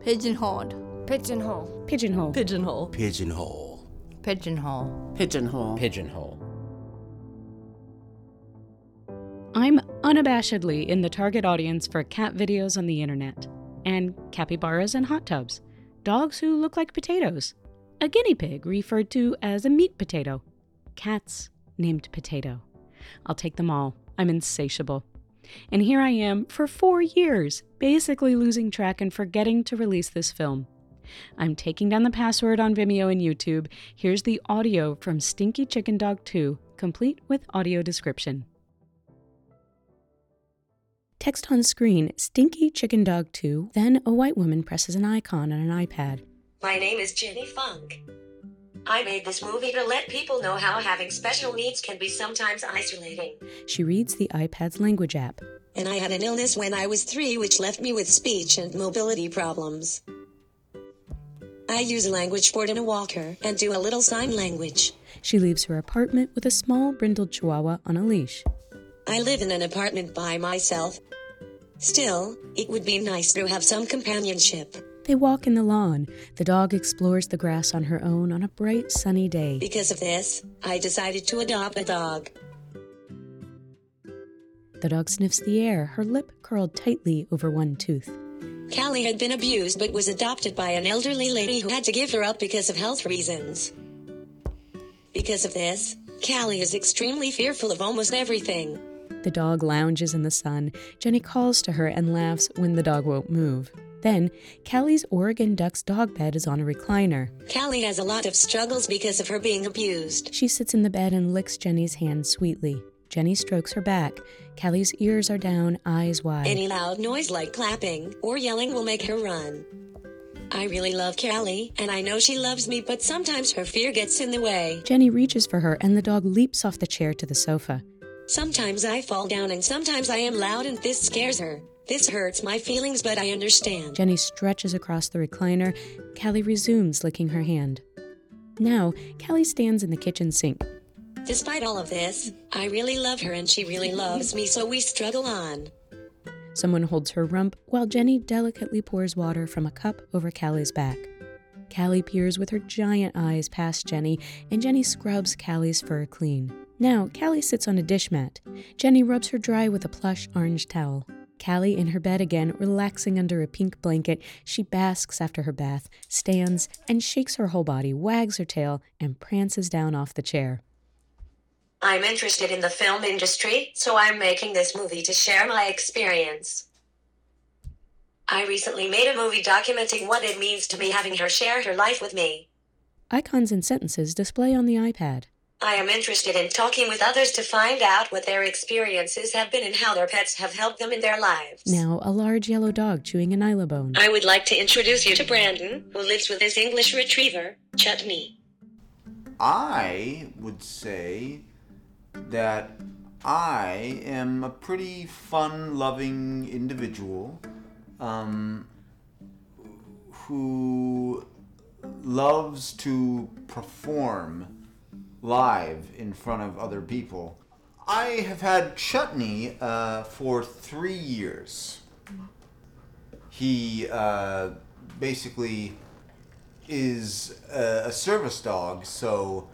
Pigeonholed. Pigeonhole. Pigeonhole. Pigeonhole. Pigeonhole. Pigeonhole. Pigeonhole. Pigeonhole. I'm unabashedly in the target audience for cat videos on the internet, and capybaras and hot tubs, dogs who look like potatoes, a guinea pig referred to as a meat potato, cats named Potato. I'll take them all. I'm insatiable. And here I am for four years, basically losing track and forgetting to release this film. I'm taking down the password on Vimeo and YouTube. Here's the audio from Stinky Chicken Dog 2, complete with audio description. Text on screen Stinky Chicken Dog 2, then a white woman presses an icon on an iPad. My name is Jenny Funk. I made this movie to let people know how having special needs can be sometimes isolating. She reads the iPad's language app. And I had an illness when I was three, which left me with speech and mobility problems. I use a language board and a walker and do a little sign language. She leaves her apartment with a small brindled chihuahua on a leash. I live in an apartment by myself. Still, it would be nice to have some companionship. They walk in the lawn. The dog explores the grass on her own on a bright, sunny day. Because of this, I decided to adopt a dog. The dog sniffs the air, her lip curled tightly over one tooth. Callie had been abused but was adopted by an elderly lady who had to give her up because of health reasons. Because of this, Callie is extremely fearful of almost everything. The dog lounges in the sun. Jenny calls to her and laughs when the dog won't move. Then, Callie's Oregon Duck's dog bed is on a recliner. Callie has a lot of struggles because of her being abused. She sits in the bed and licks Jenny's hand sweetly. Jenny strokes her back. Callie's ears are down, eyes wide. Any loud noise like clapping or yelling will make her run. I really love Callie, and I know she loves me, but sometimes her fear gets in the way. Jenny reaches for her, and the dog leaps off the chair to the sofa. Sometimes I fall down, and sometimes I am loud, and this scares her. This hurts my feelings, but I understand. Jenny stretches across the recliner. Callie resumes licking her hand. Now, Callie stands in the kitchen sink. Despite all of this, I really love her and she really loves me, so we struggle on. Someone holds her rump while Jenny delicately pours water from a cup over Callie's back. Callie peers with her giant eyes past Jenny, and Jenny scrubs Callie's fur clean. Now, Callie sits on a dish mat. Jenny rubs her dry with a plush orange towel. Callie in her bed again, relaxing under a pink blanket, she basks after her bath, stands, and shakes her whole body, wags her tail, and prances down off the chair. I'm interested in the film industry, so I'm making this movie to share my experience. I recently made a movie documenting what it means to me having her share her life with me. Icons and sentences display on the iPad. I am interested in talking with others to find out what their experiences have been and how their pets have helped them in their lives. Now, a large yellow dog chewing a bone. I would like to introduce you to Brandon, who lives with his English retriever, Chutney. I would say that I am a pretty fun loving individual um, who loves to perform live in front of other people. I have had Chutney uh, for three years. He uh, basically is a, a service dog, so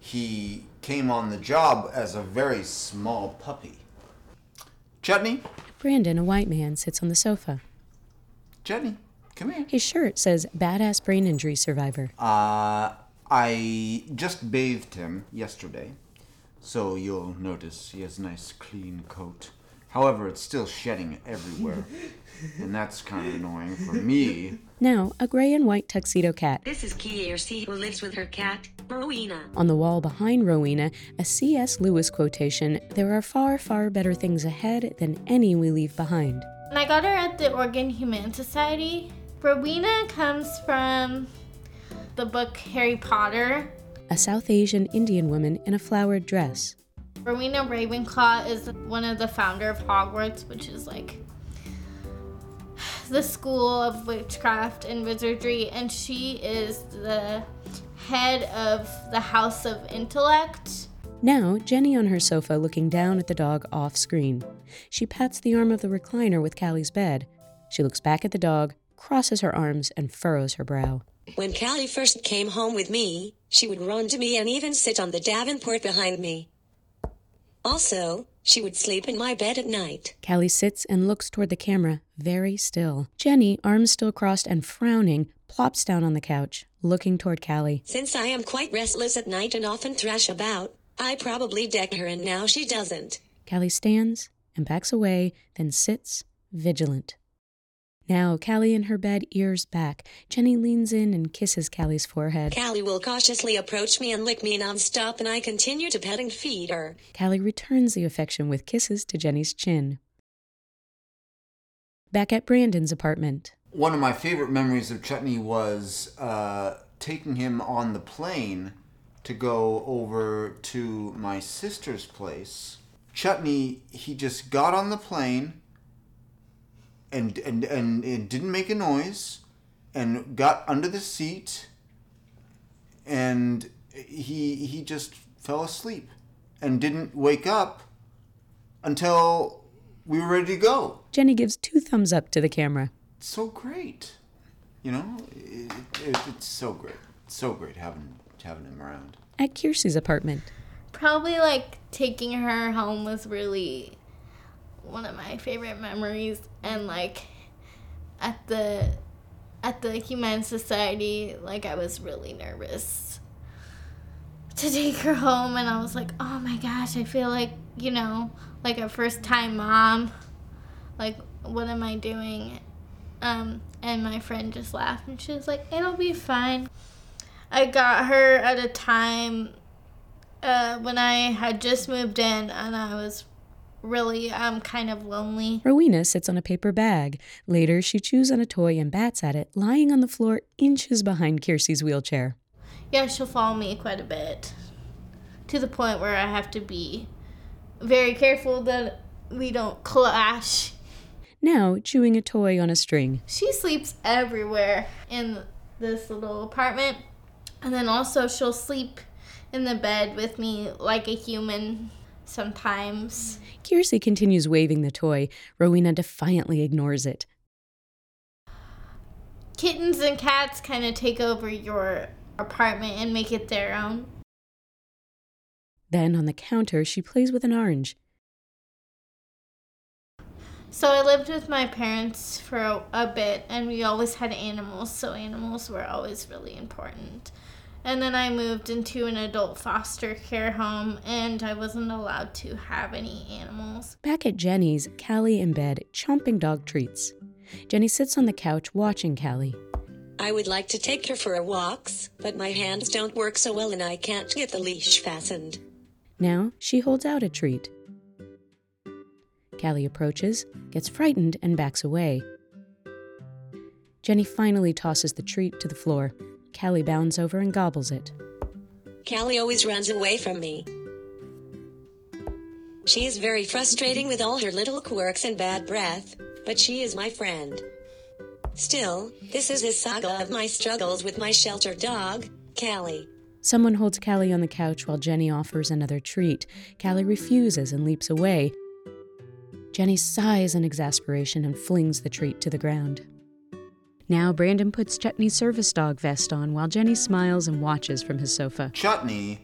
he came on the job as a very small puppy. Chutney, Brandon, a white man, sits on the sofa. Chutney, come here. His shirt says Badass Brain Injury Survivor. Uh, I just bathed him yesterday, so you'll notice he has a nice clean coat. However, it's still shedding everywhere, and that's kind of annoying for me. Now, a gray and white tuxedo cat. This is Kiersey, who lives with her cat, Rowena. On the wall behind Rowena, a C.S. Lewis quotation There are far, far better things ahead than any we leave behind. And I got her at the Oregon Humane Society. Rowena comes from the book Harry Potter. A South Asian Indian woman in a flowered dress. Rowena Ravenclaw is one of the founder of Hogwarts, which is like the school of witchcraft and wizardry, and she is the head of the House of Intellect. Now, Jenny on her sofa looking down at the dog off screen. She pats the arm of the recliner with Callie's bed. She looks back at the dog, crosses her arms and furrows her brow. When Callie first came home with me, she would run to me and even sit on the Davenport behind me. Also, she would sleep in my bed at night. Callie sits and looks toward the camera, very still. Jenny, arms still crossed and frowning, plops down on the couch, looking toward Callie. Since I am quite restless at night and often thrash about, I probably decked her and now she doesn't. Callie stands and backs away, then sits, vigilant. Now, Callie in her bed, ears back. Jenny leans in and kisses Callie's forehead. Callie will cautiously approach me and lick me nonstop, and I continue to pet and feed her. Callie returns the affection with kisses to Jenny's chin. Back at Brandon's apartment. One of my favorite memories of Chutney was uh, taking him on the plane to go over to my sister's place. Chutney, he just got on the plane and and and it didn't make a noise and got under the seat and he he just fell asleep and didn't wake up until we were ready to go. Jenny gives two thumbs up to the camera. It's so great. You know, it, it, it's so great. It's so great having having him around. At Kiersey's apartment. Probably like taking her home was really one of my favorite memories and like at the at the Humane Society, like I was really nervous to take her home and I was like, "Oh my gosh, I feel like, you know, like a first time mom. Like what am I doing?" Um and my friend just laughed and she was like, "It'll be fine." I got her at a time uh, when I had just moved in and I was really um kind of lonely. Rowena sits on a paper bag. Later, she chews on a toy and bats at it, lying on the floor inches behind Kiersey's wheelchair. Yeah, she'll follow me quite a bit. To the point where I have to be very careful that we don't clash. Now, chewing a toy on a string. She sleeps everywhere in this little apartment. And then also she'll sleep in the bed with me like a human sometimes. Kiersey continues waving the toy. Rowena defiantly ignores it. Kittens and cats kind of take over your apartment and make it their own. Then on the counter, she plays with an orange. So I lived with my parents for a, a, bit, and we always had animals, so animals were always really important. And then I moved into an adult foster care home, and I wasn't allowed to have any animals. Back at Jenny's, Callie in bed, chomping dog treats. Jenny sits on the couch watching Callie. I would like to take her for a walks, but my hands don't work so well and I can't get the leash fastened. Now she holds out a treat. Callie approaches, gets frightened, and backs away. Jenny finally tosses the treat to the floor. Callie bounds over and gobbles it. Callie always runs away from me. She is very frustrating with all her little quirks and bad breath, but she is my friend. Still, this is a saga of my struggles with my shelter dog, Callie. Someone holds Callie on the couch while Jenny offers another treat. Callie refuses and leaps away. Jenny sighs in exasperation and flings the treat to the ground. Now Brandon puts Chutney's service dog vest on while Jenny smiles and watches from his sofa. Chutney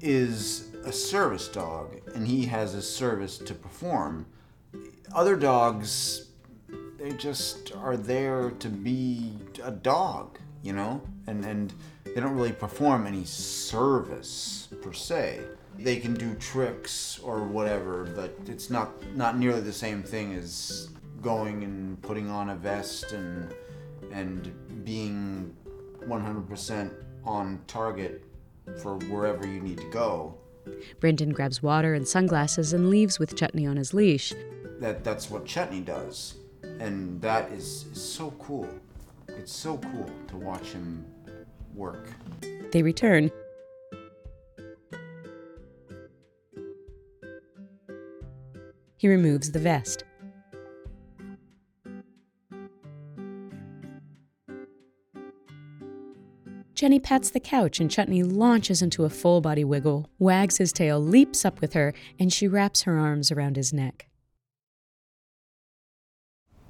is a service dog and he has a service to perform. Other dogs, they just are there to be a dog, you know? And, and they don't really perform any service per se. They can do tricks or whatever, but it's not, not nearly the same thing as going and putting on a vest and and being 100% on target for wherever you need to go. Brendan grabs water and sunglasses and leaves with Chutney on his leash. That that's what Chutney does, and that is, is so cool. It's so cool to watch him work. They return. He removes the vest. Jenny pats the couch and Chutney launches into a full body wiggle, wags his tail, leaps up with her, and she wraps her arms around his neck.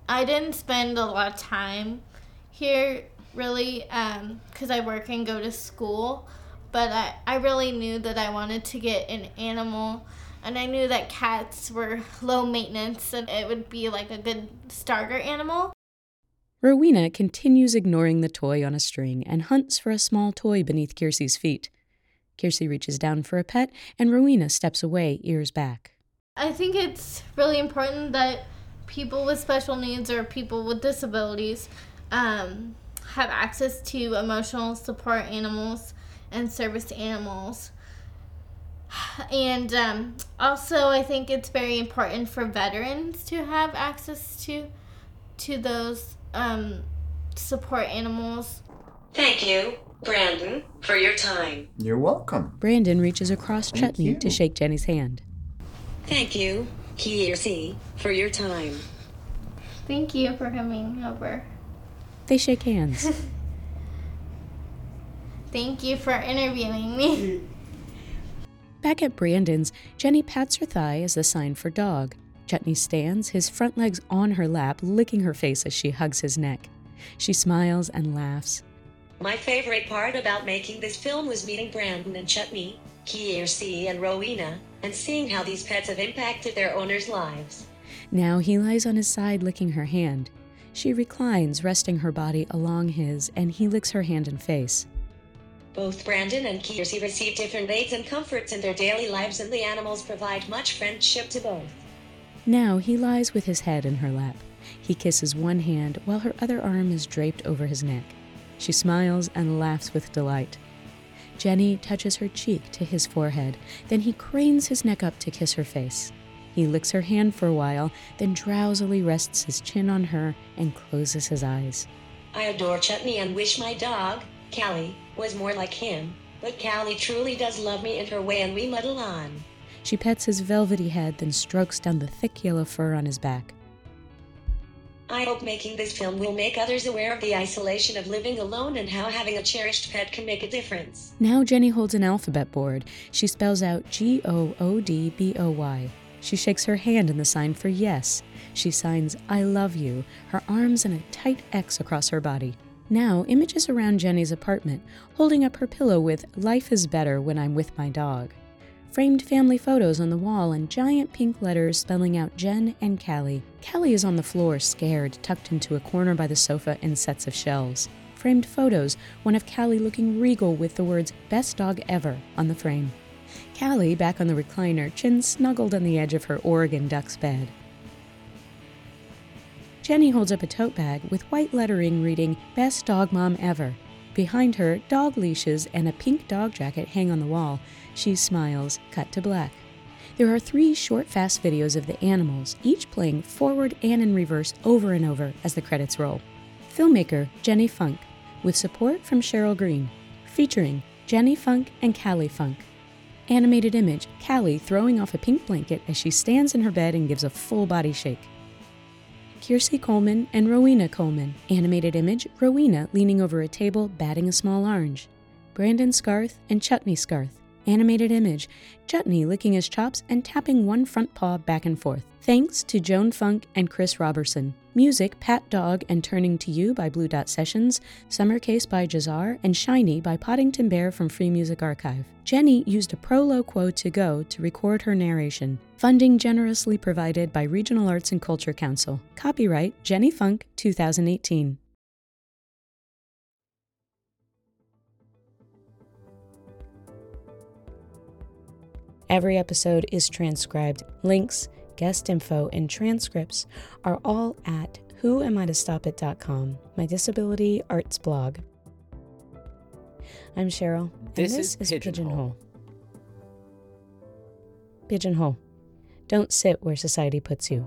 I didn't spend a lot of time here really um, because I work and go to school, but I, I really knew that I wanted to get an animal. And I knew that cats were low maintenance and it would be like a good starter animal. Rowena continues ignoring the toy on a string and hunts for a small toy beneath Kiersey's feet. Kiersey reaches down for a pet, and Rowena steps away, ears back. I think it's really important that people with special needs or people with disabilities um, have access to emotional support animals and service animals. And um, also, I think it's very important for veterans to have access to to those um, support animals. Thank you, Brandon, for your time. You're welcome. Brandon reaches across Thank Chutney to shake Jenny's hand. Thank you, Kiersey, for your time. Thank you for coming over. They shake hands. Thank you for interviewing me. Back at Brandon's, Jenny pats her thigh as a sign for dog. Chutney stands, his front legs on her lap, licking her face as she hugs his neck. She smiles and laughs. My favorite part about making this film was meeting Brandon and Chutney, Kiersey, and Rowena, and seeing how these pets have impacted their owners' lives. Now he lies on his side, licking her hand. She reclines, resting her body along his, and he licks her hand and face. Both Brandon and Kiersey receive different aids and comforts in their daily lives, and the animals provide much friendship to both. Now he lies with his head in her lap. He kisses one hand while her other arm is draped over his neck. She smiles and laughs with delight. Jenny touches her cheek to his forehead, then he cranes his neck up to kiss her face. He licks her hand for a while, then drowsily rests his chin on her and closes his eyes. I adore Chutney and wish my dog, Callie, was more like him, but Callie truly does love me in her way, and we muddle on. She pets his velvety head, then strokes down the thick yellow fur on his back. I hope making this film will make others aware of the isolation of living alone and how having a cherished pet can make a difference. Now Jenny holds an alphabet board. She spells out G O O D B O Y. She shakes her hand in the sign for yes. She signs I love you, her arms in a tight X across her body. Now, images around Jenny's apartment, holding up her pillow with Life is better when I'm with my dog. Framed family photos on the wall and giant pink letters spelling out Jen and Callie. Callie is on the floor, scared, tucked into a corner by the sofa in sets of shelves. Framed photos, one of Callie looking regal with the words Best Dog Ever on the frame. Callie, back on the recliner, chin snuggled on the edge of her Oregon Ducks bed. Jenny holds up a tote bag with white lettering reading Best Dog Mom Ever. Behind her, dog leashes and a pink dog jacket hang on the wall. She smiles, cut to black. There are three short, fast videos of the animals, each playing forward and in reverse over and over as the credits roll. Filmmaker Jenny Funk, with support from Cheryl Green, featuring Jenny Funk and Callie Funk. Animated image Callie throwing off a pink blanket as she stands in her bed and gives a full body shake. Kiersey Coleman and Rowena Coleman. Animated image Rowena leaning over a table, batting a small orange. Brandon Scarth and Chutney Scarth. Animated image Chutney licking his chops and tapping one front paw back and forth. Thanks to Joan Funk and Chris Robertson. Music Pat Dog and Turning to You by Blue Dot Sessions, Summer Case by Jahzzar, and Shiny by Poddington Bear from Free Music Archive. Jenny used a Proloquo2Go to record her narration. Funding generously provided by Regional Arts and Culture Council. Copyright Jenny Funk 2018. Every episode is transcribed. Links, guest info, and transcripts are all at whoamitostopit.com, my disability arts blog. I'm Cheryl, and This this, is is Pigeonhole. Pigeonhole. Pigeonhole. Don't sit where society puts you.